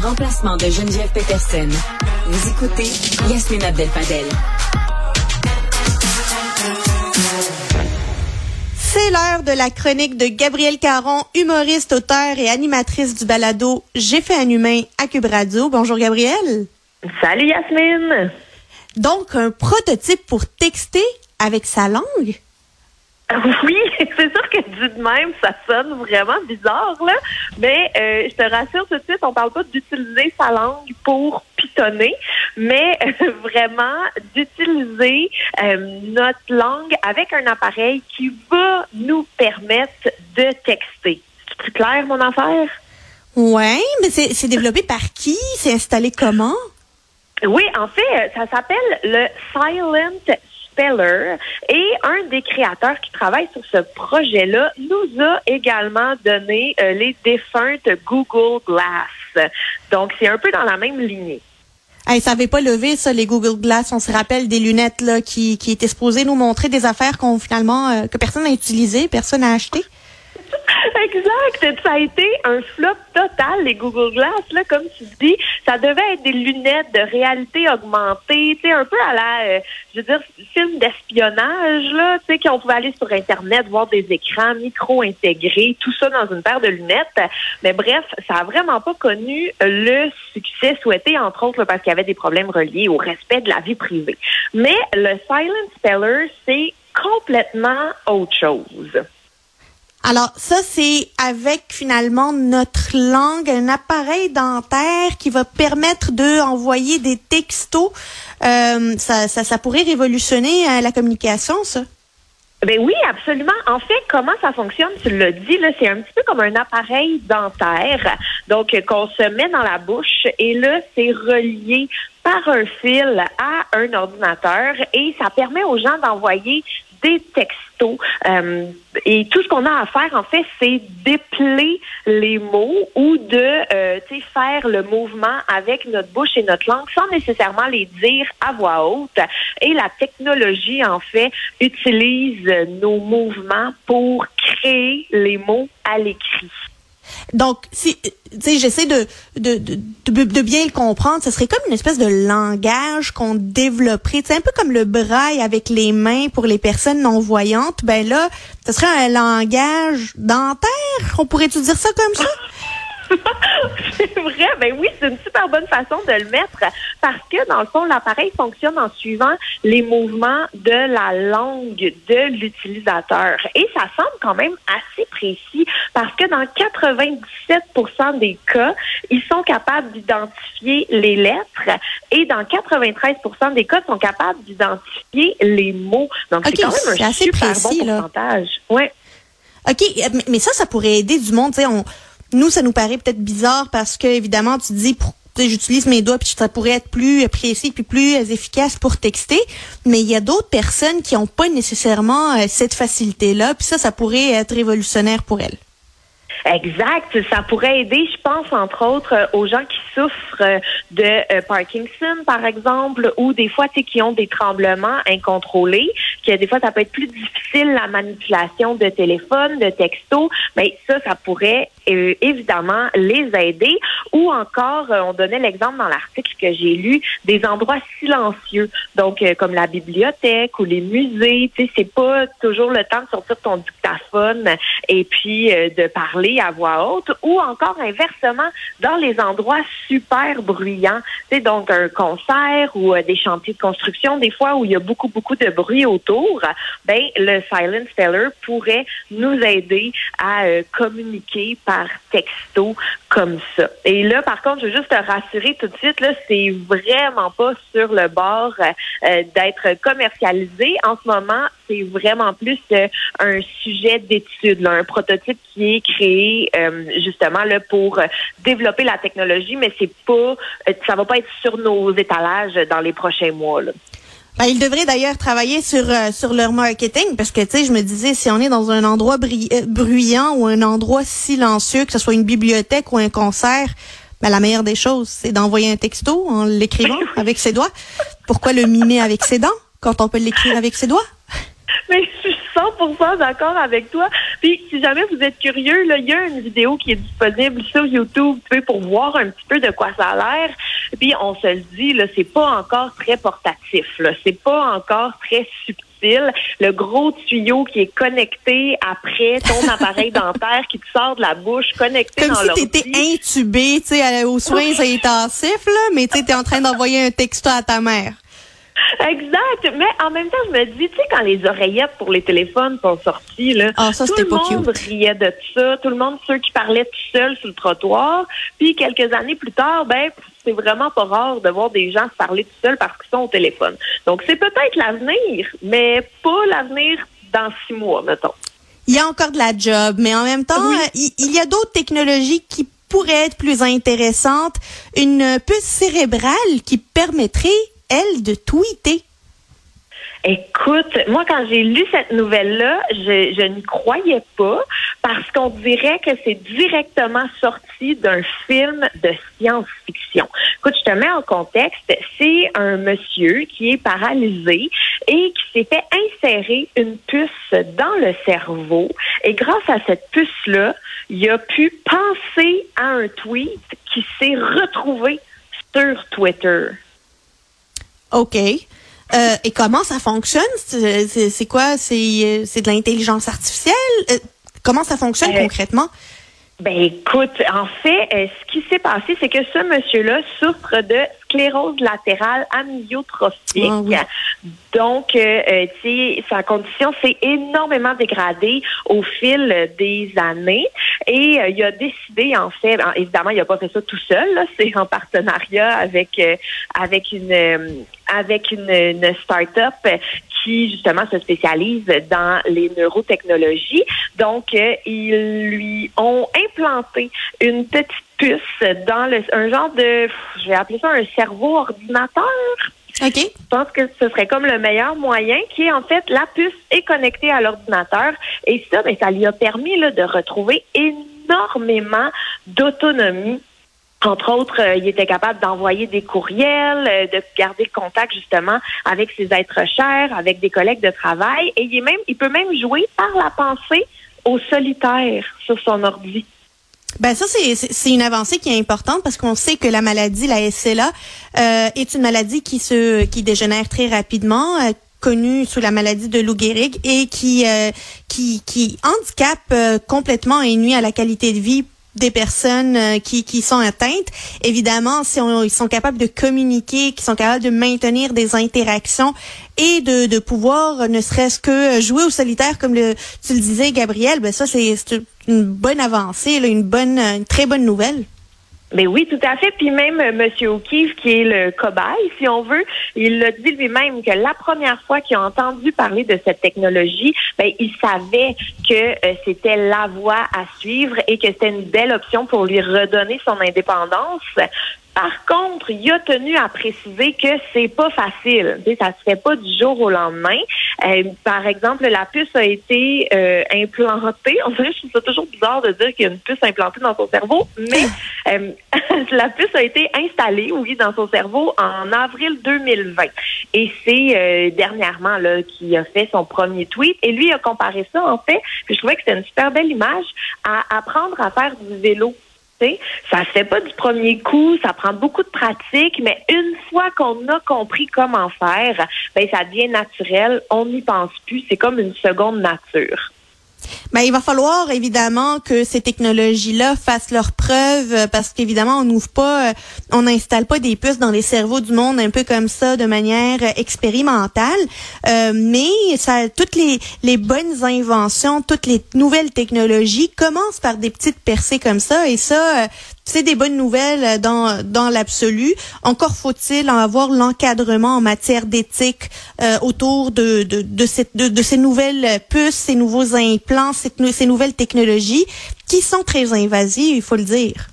remplacement de Geneviève Peterson. Vous écoutez Yasmine Abdel-Fadel. C'est l'heure de la chronique de Gabrielle Caron, humoriste, auteur et animatrice du balado J'ai fait un humain à Cube Radio. Bonjour Gabrielle. Salut Yasmine. Donc, un prototype pour texter avec sa langue? Oui, c'est sûr que dit de même, ça sonne vraiment bizarre, là. Mais euh, je te rassure tout de suite, on parle pas d'utiliser sa langue pour pitonner, mais euh, vraiment d'utiliser euh, notre langue avec un appareil qui va nous permettre de texter. C'est plus clair, mon affaire? Ouais, mais c'est développé par qui? C'est installé comment? Oui, en fait, ça s'appelle le Silent Et un des créateurs qui travaille sur ce projet-là nous a également donné euh, les défuntes Google Glass. Donc, c'est un peu dans la même lignée. Hey, ça n'avait pas levé, ça, les Google Glass. On se rappelle des lunettes là, qui, étaient supposées nous montrer des affaires qu'on finalement euh, que personne n'a utilisées, personne n'a acheté. Exact. Ça a été un flop total, les Google Glass, là, comme tu dis. Ça devait être des lunettes de réalité augmentée, tu sais, un peu à la, euh, je veux dire, film d'espionnage, là, tu sais, qu'on pouvait aller sur Internet, voir des écrans micro-intégrés, tout ça dans une paire de lunettes. Mais bref, ça a vraiment pas connu le succès souhaité, entre autres, parce qu'il y avait des problèmes reliés au respect de la vie privée. Mais le Silent Speller, c'est complètement autre chose. Alors ça, c'est avec finalement notre langue, un appareil dentaire qui va permettre de envoyer des textos. Euh, ça, ça, pourrait révolutionner euh, la communication, ça. Ben oui, absolument. En fait, comment ça fonctionne, tu le dis, là, c'est un petit peu comme un appareil dentaire, donc qu'on se met dans la bouche et là, c'est relié par un fil à un ordinateur et ça permet aux gens d'envoyer des textos. Euh, et tout ce qu'on a à faire, en fait, c'est dépeler les mots ou de euh, faire le mouvement avec notre bouche et notre langue sans nécessairement les dire à voix haute. Et la technologie, en fait, utilise nos mouvements pour créer les mots à l'écrit. Donc, si, sais, j'essaie de de, de, de, bien le comprendre. Ce serait comme une espèce de langage qu'on développerait, c'est un peu comme le braille avec les mains pour les personnes non voyantes. Ben là, ce serait un langage dentaire. On pourrait-tu dire ça comme ça? c'est vrai, ben oui, c'est une super bonne façon de le mettre parce que dans le fond, l'appareil fonctionne en suivant les mouvements de la langue de l'utilisateur. Et ça semble quand même assez précis parce que dans 97% des cas, ils sont capables d'identifier les lettres et dans 93% des cas, ils sont capables d'identifier les mots. Donc, c'est quand même un super bon pourcentage. Ouais. OK, mais ça, ça pourrait aider du monde. Tu sais, on, nous, ça nous paraît peut-être bizarre parce que, évidemment, tu dis, j'utilise mes doigts, puis ça pourrait être plus précis, puis plus efficace pour texter. Mais il y a d'autres personnes qui n'ont pas nécessairement euh, cette facilité-là, puis ça, ça pourrait être révolutionnaire pour elles. Exact. Ça pourrait aider, je pense, entre autres, euh, aux gens qui souffrent euh, de euh, Parkinson, par exemple, ou des fois, tu sais, qui ont des tremblements incontrôlés, que des fois, ça peut être plus difficile la manipulation de téléphone, de texto. Mais ça, ça pourrait évidemment les aider. Ou encore, on donnait l'exemple dans l'article que j'ai lu des endroits silencieux, donc comme la bibliothèque ou les musées. Tu sais, c'est pas toujours le temps de sortir ton dictaphone et puis de parler à voix haute ou encore inversement dans les endroits super bruyants, c'est donc un concert ou euh, des chantiers de construction des fois où il y a beaucoup beaucoup de bruit autour, ben le silent speller pourrait nous aider à euh, communiquer par texto comme ça. Et là par contre, je veux juste te rassurer tout de suite là, c'est vraiment pas sur le bord euh, d'être commercialisé en ce moment, c'est vraiment plus un sujet d'étude, un prototype qui est créé euh, justement là pour euh, développer la technologie, mais c'est pas, euh, ça va pas être sur nos étalages dans les prochains mois. Là. Ben, ils devraient d'ailleurs travailler sur sur leur marketing parce que tu sais je me disais si on est dans un endroit bruyant ou un endroit silencieux que ce soit une bibliothèque ou un concert ben, la meilleure des choses c'est d'envoyer un texto en l'écrivant avec ses doigts. Pourquoi le mimer avec ses dents quand on peut l'écrire avec ses doigts? Mais je suis 100% d'accord avec toi. Puis, si jamais vous êtes curieux, là, il y a une vidéo qui est disponible sur YouTube pour voir un petit peu de quoi ça a l'air. Puis, on se le dit, là, c'est pas encore très portatif. Là, c'est pas encore très subtil. Le gros tuyau qui est connecté après ton appareil dentaire qui te sort de la bouche, connecté Comme dans si t'étais intubé, tu sais, aux soins intensifs, là, mais tu es en train d'envoyer un texto à ta mère. Exact. Mais en même temps, je me dis, tu sais, quand les oreillettes pour les téléphones sont sorties, là, ah, ça, tout le monde riait de ça. Tout le monde, ceux qui parlaient tout seuls sur le trottoir. Puis quelques années plus tard, ben, c'est vraiment pas rare de voir des gens se parler tout seuls parce qu'ils sont au téléphone. Donc, c'est peut-être l'avenir, mais pas l'avenir dans six mois, mettons. Il y a encore de la job, mais en même temps, il, il y a d'autres technologies qui pourraient être plus intéressantes. Une puce cérébrale qui permettrait elle, de tweeter. Écoute, moi, quand j'ai lu cette nouvelle-là, je, n'y croyais pas parce qu'on dirait que c'est directement sorti d'un film de science-fiction. Écoute, je te mets en contexte. C'est un monsieur qui est paralysé et qui s'est fait insérer une puce dans le cerveau. Et grâce à cette puce-là, il a pu penser à un tweet qui s'est retrouvé sur Twitter. OK. Euh, et comment ça fonctionne? C'est quoi? C'est de l'intelligence artificielle? Euh, comment ça fonctionne euh, concrètement? Ben écoute, en fait, ce qui s'est passé, c'est que ce monsieur-là souffre de sclérose latérale amyotrophique. Ah Donc, euh, tu sais, sa condition s'est énormément dégradée au fil des années. Et il a décidé, en fait, évidemment, il a pas fait ça tout seul, c'est en partenariat avec avec une avec une, une start-up qui justement se spécialise dans les neurotechnologies. Donc, euh, ils lui ont implanté une petite puce dans le, un genre de, je vais appeler ça un cerveau ordinateur. OK. Je pense que ce serait comme le meilleur moyen, qui est en fait la puce est connectée à l'ordinateur et ça, ben, ça lui a permis là, de retrouver énormément d'autonomie entre autres, euh, il était capable d'envoyer des courriels, euh, de garder contact justement avec ses êtres chers, avec des collègues de travail, et il est même, il peut même jouer par la pensée au solitaire sur son ordi. Ben ça c'est une avancée qui est importante parce qu'on sait que la maladie la SLA euh, est une maladie qui se qui dégénère très rapidement connue sous la maladie de Lou Gehrig et qui qui qui handicape complètement et nuit à la qualité de vie des personnes euh, qui, qui sont atteintes. Évidemment, si on, ils sont capables de communiquer, qui sont capables de maintenir des interactions et de, de pouvoir, ne serait-ce que jouer au solitaire, comme le, tu le disais, Gabriel, ben ça, c'est une bonne avancée, là, une bonne, une très bonne nouvelle. Mais oui, tout à fait. Puis même euh, M. O'Keefe, qui est le cobaye, si on veut, il a dit lui-même que la première fois qu'il a entendu parler de cette technologie, ben, il savait que euh, c'était la voie à suivre et que c'était une belle option pour lui redonner son indépendance. Par contre, il a tenu à préciser que c'est pas facile. ça se fait pas du jour au lendemain. Euh, par exemple, la puce a été euh, implantée. On dirait, je trouve ça toujours bizarre de dire qu'il y a une puce implantée dans son cerveau, mais euh, la puce a été installée, oui, dans son cerveau en avril 2020. Et c'est dernièrement là qu'il a fait son premier tweet. Et lui a comparé ça, en fait, puis je trouvais que c'était une super belle image, à apprendre à faire du vélo. Ça se fait pas du premier coup, ça prend beaucoup de pratique, mais une fois qu'on a compris comment faire, ben ça devient naturel, on n'y pense plus, c'est comme une seconde nature. Ben, il va falloir évidemment que ces technologies-là fassent leurs preuves euh, parce qu'évidemment on n'ouvre pas, euh, on n'installe pas des puces dans les cerveaux du monde un peu comme ça de manière expérimentale. Euh, mais ça, toutes les, les bonnes inventions, toutes les nouvelles technologies commencent par des petites percées comme ça et ça, c'est des bonnes nouvelles euh, dans, dans l'absolu. Encore faut-il en avoir l'encadrement en matière d'éthique euh, autour de, de, de, ces nouvelles puces, ces nouveaux implants, ces nouvelles technologies qui sont très invasives, il faut le dire.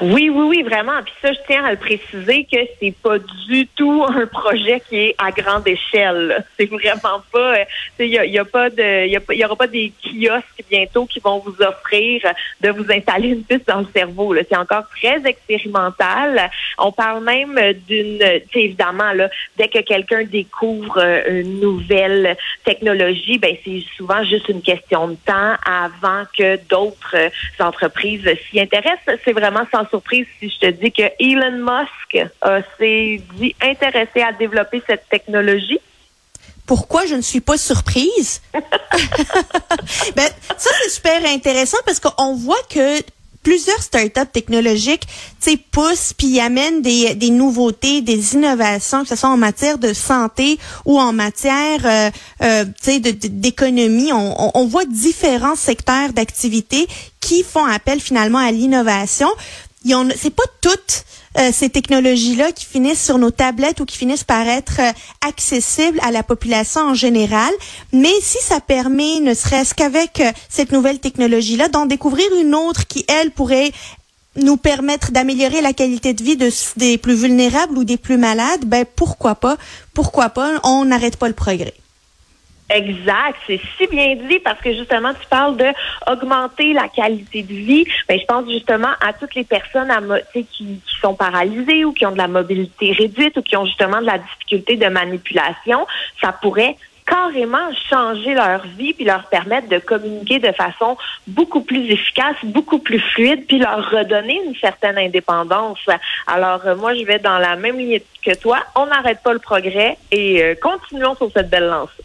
Oui, oui, oui, vraiment. Puis ça, je tiens à le préciser que c'est pas du tout un projet qui est à grande échelle. C'est vraiment pas. Il y, y a pas de, il y, aura pas des kiosques bientôt qui vont vous offrir de vous installer une puce dans le cerveau. C'est encore très expérimental. On parle même d'une, évidemment là, dès que quelqu'un découvre euh, une nouvelle technologie, ben c'est souvent juste une question de temps avant que d'autres entreprises s'y intéressent. C'est vraiment sans surprise si je te dis que Elon Musk s'est dit intéressé à développer cette technologie. Pourquoi je ne suis pas surprise? ben, ça, c'est super intéressant parce qu'on voit que plusieurs startups technologiques, tu sais, poussent puis amènent des, des nouveautés, des innovations, que ce soit en matière de santé ou en matière, euh, euh, d'économie. On, on, voit différents secteurs d'activité qui font appel finalement à l'innovation. C'est pas toutes euh, ces technologies-là qui finissent sur nos tablettes ou qui finissent par être euh, accessibles à la population en général. Mais si ça permet, ne serait-ce qu'avec euh, cette nouvelle technologie-là, d'en découvrir une autre qui, elle, pourrait nous permettre d'améliorer la qualité de vie de, des plus vulnérables ou des plus malades, ben pourquoi pas? Pourquoi pas? On n'arrête pas le progrès. Exact, c'est si bien dit parce que justement tu parles de augmenter la qualité de vie. Ben, je pense justement à toutes les personnes à, qui, qui sont paralysées ou qui ont de la mobilité réduite ou qui ont justement de la difficulté de manipulation. Ça pourrait carrément changer leur vie puis leur permettre de communiquer de façon beaucoup plus efficace, beaucoup plus fluide puis leur redonner une certaine indépendance. Alors euh, moi je vais dans la même ligne que toi, on n'arrête pas le progrès et euh, continuons sur cette belle lancée.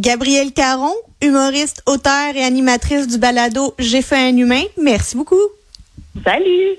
Gabrielle Caron, humoriste, auteur et animatrice du balado J'ai fait un humain. Merci beaucoup. Salut.